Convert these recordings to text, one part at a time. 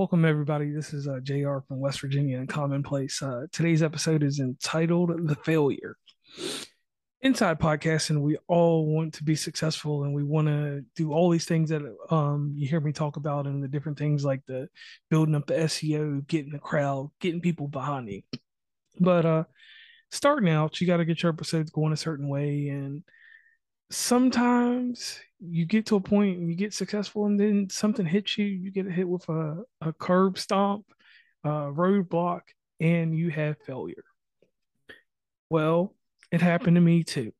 Welcome, everybody. This is uh, JR from West Virginia Uncommonplace. Uh, today's episode is entitled The Failure. Inside podcasting, we all want to be successful and we want to do all these things that um, you hear me talk about and the different things like the building up the SEO, getting the crowd, getting people behind you. But uh, starting out, you got to get your episodes going a certain way. And sometimes you get to a point and you get successful and then something hits you you get hit with a, a curb stomp a roadblock and you have failure. Well it happened to me too.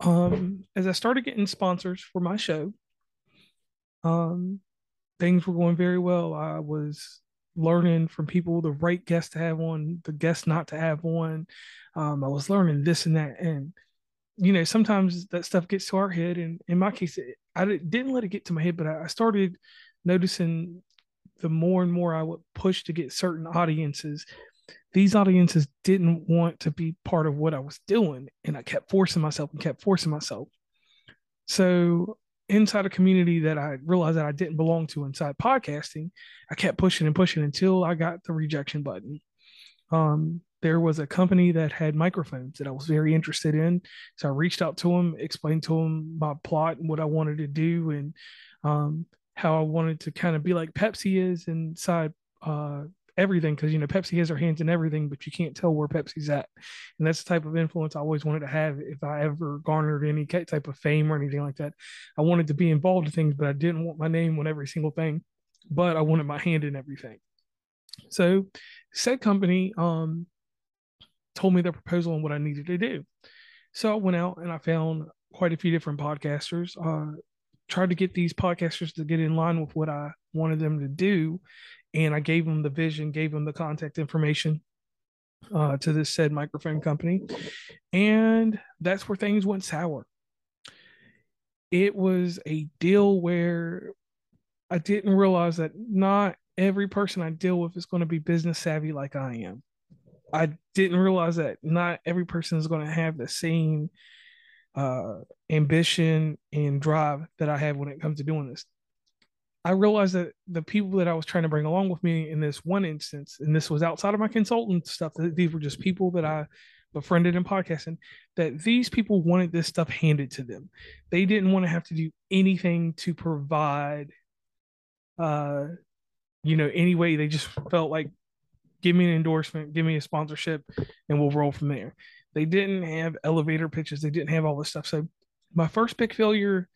Um as i started getting sponsors for my show um things were going very well. I was learning from people the right guests to have on the guests not to have on um i was learning this and that and you know, sometimes that stuff gets to our head. And in my case, I didn't let it get to my head, but I started noticing the more and more I would push to get certain audiences, these audiences didn't want to be part of what I was doing. And I kept forcing myself and kept forcing myself. So inside a community that I realized that I didn't belong to inside podcasting, I kept pushing and pushing until I got the rejection button. Um, there was a company that had microphones that I was very interested in. So I reached out to them, explained to them my plot and what I wanted to do and um, how I wanted to kind of be like Pepsi is inside uh, everything. Cause, you know, Pepsi has their hands in everything, but you can't tell where Pepsi's at. And that's the type of influence I always wanted to have if I ever garnered any type of fame or anything like that. I wanted to be involved in things, but I didn't want my name on every single thing, but I wanted my hand in everything. So said company um, told me their proposal and what I needed to do. So I went out and I found quite a few different podcasters. Uh, tried to get these podcasters to get in line with what I wanted them to do, and I gave them the vision, gave them the contact information uh, to this said microphone company, and that's where things went sour. It was a deal where I didn't realize that not every person I deal with is going to be business savvy like I am. I didn't realize that not every person is going to have the same uh, ambition and drive that I have when it comes to doing this. I realized that the people that I was trying to bring along with me in this one instance, and this was outside of my consultant stuff, these were just people that I befriended in podcasting, that these people wanted this stuff handed to them. They didn't want to have to do anything to provide, uh, you know, any way. They just felt like give me an endorsement, give me a sponsorship, and we'll roll from there. They didn't have elevator pitches, they didn't have all this stuff. So my first big failure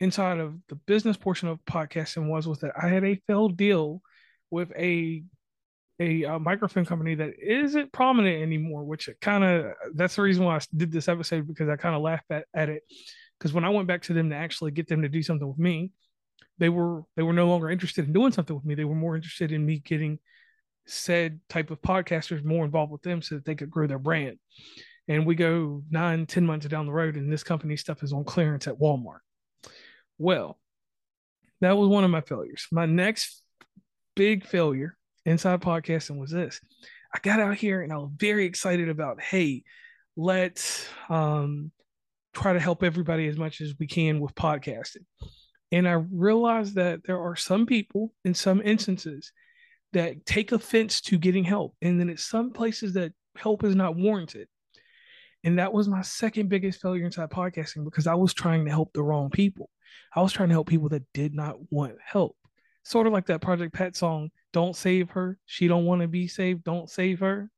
inside of the business portion of podcasting was was that I had a failed deal with a a, uh, a microphone company that isn't prominent anymore, which kind of that's the reason why I did this episode because I kind of laughed at, at it. Because when I went back to them to actually get them to do something with me, they were they were no longer interested in doing something with me. They were more interested in me getting said type of podcasters more involved with them so that they could grow their brand. And we go nine, ten months down the road, and this company stuff is on clearance at Walmart. Well, that was one of my failures. My next big failure inside podcasting was this. I got out here and I was very excited about, hey, let's um, try to help everybody as much as we can with podcasting. And I realized that there are some people in some instances that take offense to getting help. And then it's some places that help is not warranted. And that was my second biggest failure inside podcasting because I was trying to help the wrong people. I was trying to help people that did not want help. Sort of like that Project Pat song, Don't Save Her. She don't want to be saved. Don't save her.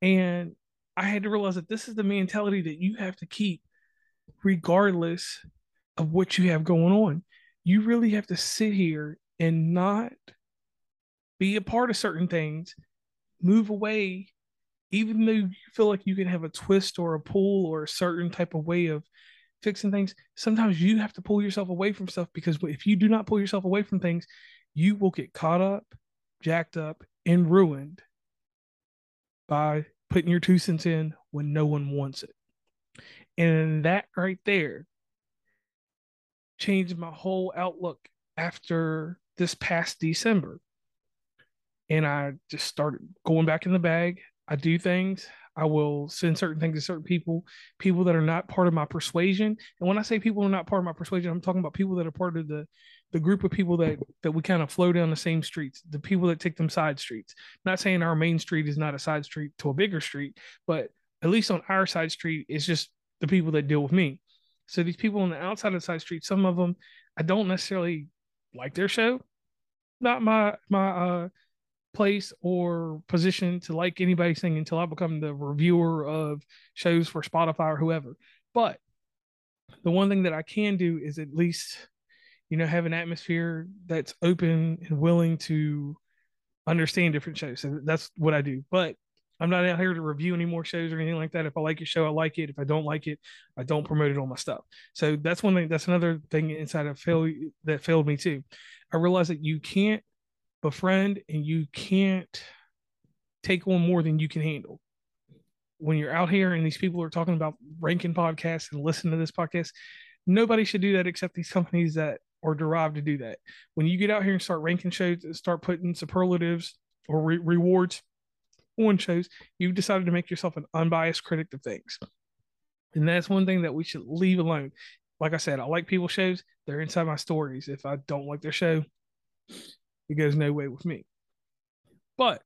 And I had to realize that this is the mentality that you have to keep regardless of what you have going on. You really have to sit here and not be a part of certain things, move away, even though you feel like you can have a twist or a pull or a certain type of way of fixing things. Sometimes you have to pull yourself away from stuff because if you do not pull yourself away from things, you will get caught up, jacked up, and ruined by putting your two cents in when no one wants it. And that right there changed my whole outlook after this past December and I just started going back in the bag. I do things. I will send certain things to certain people, people that are not part of my persuasion. And when I say people are not part of my persuasion, I'm talking about people that are part of the the group of people that that we kind of flow down the same streets, the people that take them side streets. not saying our main street is not a side street to a bigger street, but at least on our side street, it's just the people that deal with me. So these people on the outside of the side street, some of them I don't necessarily like their show. Not my my uh place or position to like anybody's thing until I become the reviewer of shows for Spotify or whoever. But the one thing that I can do is at least, you know, have an atmosphere that's open and willing to understand different shows. So that's what I do. But I'm not out here to review any more shows or anything like that. If I like your show, I like it. If I don't like it, I don't promote it on my stuff. So that's one thing. That's another thing inside of fail that failed me too. I realized that you can't befriend and you can't take on more than you can handle. When you're out here and these people are talking about ranking podcasts and listen to this podcast, nobody should do that except these companies that are derived to do that. When you get out here and start ranking shows, start putting superlatives or re- rewards on shows, you've decided to make yourself an unbiased critic of things. And that's one thing that we should leave alone. Like I said, I like people shows. They're inside my stories. If I don't like their show, it goes no way with me. But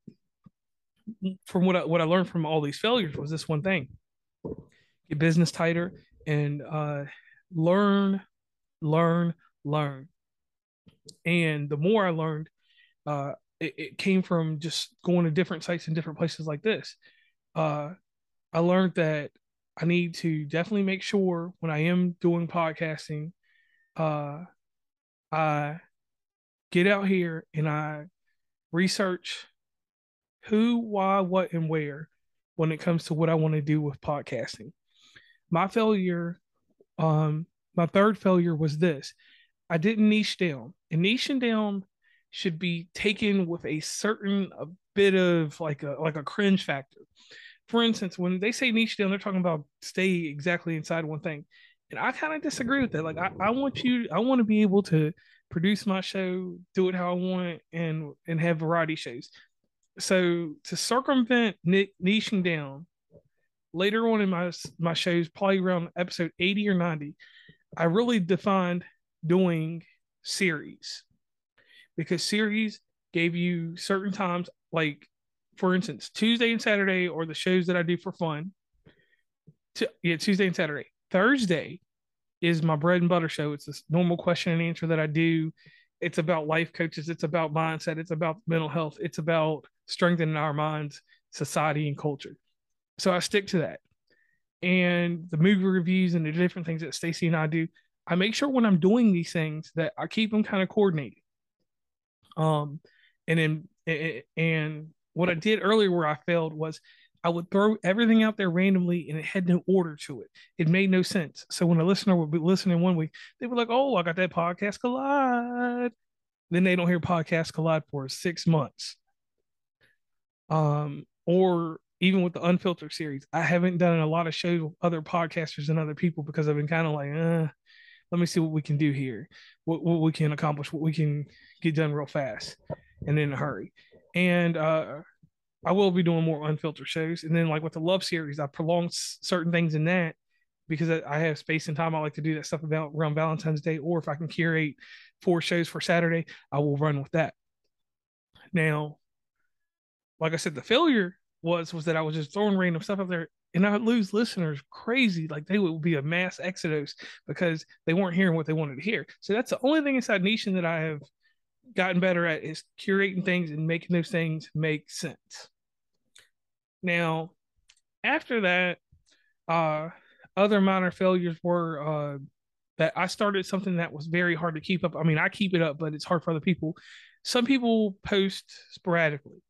from what I, what I learned from all these failures was this one thing: get business tighter and uh, learn, learn, learn. And the more I learned, uh, it, it, came from just going to different sites in different places like this. Uh, I learned that I need to definitely make sure when I am doing podcasting, uh, I get out here and I research who, why, what, and where when it comes to what I want to do with podcasting. My failure, um, my third failure was this. I didn't niche down. And niching down should be taken with a certain a bit of like a like a cringe factor. For instance, when they say niche down, they're talking about stay exactly inside one thing. And I kind of disagree with that. Like I, I want you I want to be able to produce my show, do it how I want, and and have variety shows. So to circumvent niching down, later on in my my shows, probably around episode eighty or ninety, I really defined doing series because series gave you certain times, like for instance, Tuesday and Saturday, or the shows that I do for fun. Yeah, Tuesday and Saturday. Thursday is my bread and butter show. It's this normal question and answer that I do. It's about life coaches. It's about mindset. It's about mental health. It's about strengthening our minds, society, and culture. So I stick to that. And the movie reviews and the different things that Stacy and I do, I make sure when I'm doing these things that I keep them kind of coordinated. Um, and then and what I did earlier where I failed was I would throw everything out there randomly and it had no order to it. It made no sense. So when a listener would be listening one week, they were like, Oh, I got that podcast collide. Then they don't hear podcast collide for six months. Um, or even with the unfiltered series, I haven't done a lot of shows with other podcasters and other people because I've been kind of like, uh, let me see what we can do here, what, what we can accomplish, what we can get done real fast and in a hurry. And uh I will be doing more unfiltered shows. And then like with the love series, I prolonged certain things in that because I have space and time. I like to do that stuff about around Valentine's Day, or if I can curate four shows for Saturday, I will run with that. Now, like I said, the failure was was that I was just throwing random stuff up there, and I would lose listeners crazy. Like they would be a mass exodus because they weren't hearing what they wanted to hear. So that's the only thing inside Nation that I have gotten better at is curating things and making those things make sense. Now, after that, uh, other minor failures were uh, that I started something that was very hard to keep up. I mean, I keep it up, but it's hard for other people. Some people post sporadically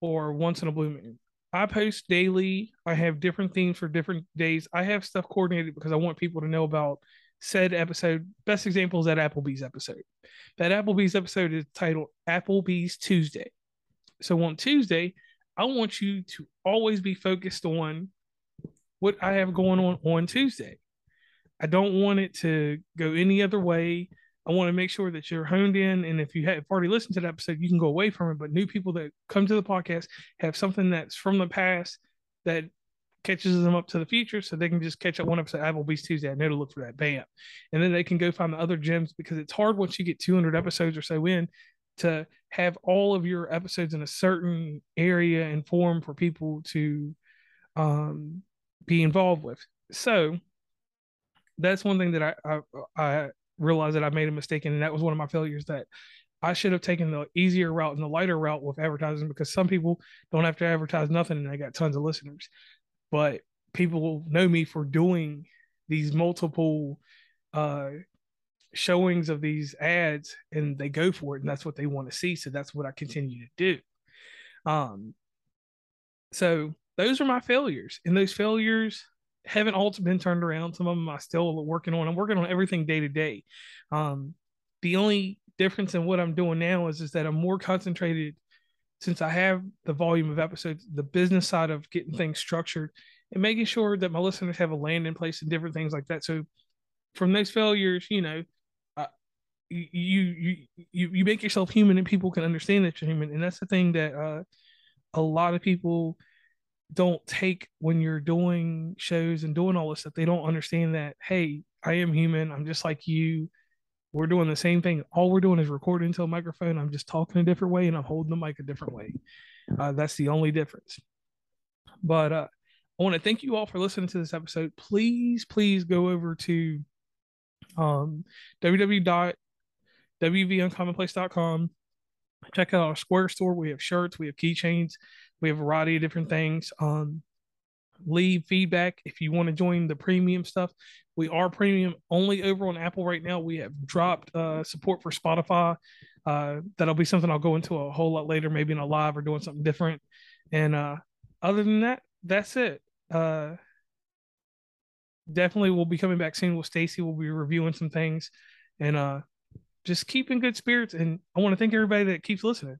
or once in a blue moon. I post daily. I have different themes for different days. I have stuff coordinated because I want people to know about said episode. Best example is that Applebee's episode. That Applebee's episode is titled Applebee's Tuesday. So on Tuesday, I want you to always be focused on what I have going on on Tuesday. I don't want it to go any other way. I want to make sure that you're honed in. And if you have already listened to that episode, you can go away from it. But new people that come to the podcast have something that's from the past that catches them up to the future so they can just catch up one episode Applebee's Tuesday. I know to look for that. Bam. And then they can go find the other gems because it's hard once you get 200 episodes or so in to have all of your episodes in a certain area and form for people to um, be involved with. So that's one thing that I, I, I realized that I made a mistake in, and that was one of my failures that I should have taken the easier route and the lighter route with advertising because some people don't have to advertise nothing and they got tons of listeners but people know me for doing these multiple uh, showings of these ads and they go for it and that's what they want to see so that's what i continue to do. Um so those are my failures and those failures haven't all been turned around. Some of them i still working on i'm working on everything day to day. Um the only difference in what i'm doing now is is that i'm more concentrated since I have the volume of episodes, the business side of getting things structured and making sure that my listeners have a landing place and different things like that. So from those failures, you know, you, you you make yourself human and people can understand that you're human, and that's the thing that uh, a lot of people don't take when you're doing shows and doing all this stuff. They don't understand that hey, I am human. I'm just like you. We're doing the same thing. All we're doing is recording into a microphone. I'm just talking a different way and I'm holding the mic a different way. Uh, that's the only difference. But uh, I want to thank you all for listening to this episode. Please, please go over to um, www.wvuncommonplace.com. Check out our Square store. We have shirts, we have keychains, we have a variety of different things. Um, leave feedback if you want to join the premium stuff. We are premium only over on Apple right now. We have dropped uh, support for Spotify. Uh, that'll be something I'll go into a whole lot later, maybe in a live or doing something different. And uh, other than that, that's it. Uh, definitely, we'll be coming back soon with Stacy. We'll be reviewing some things and uh, just keep in good spirits. And I want to thank everybody that keeps listening.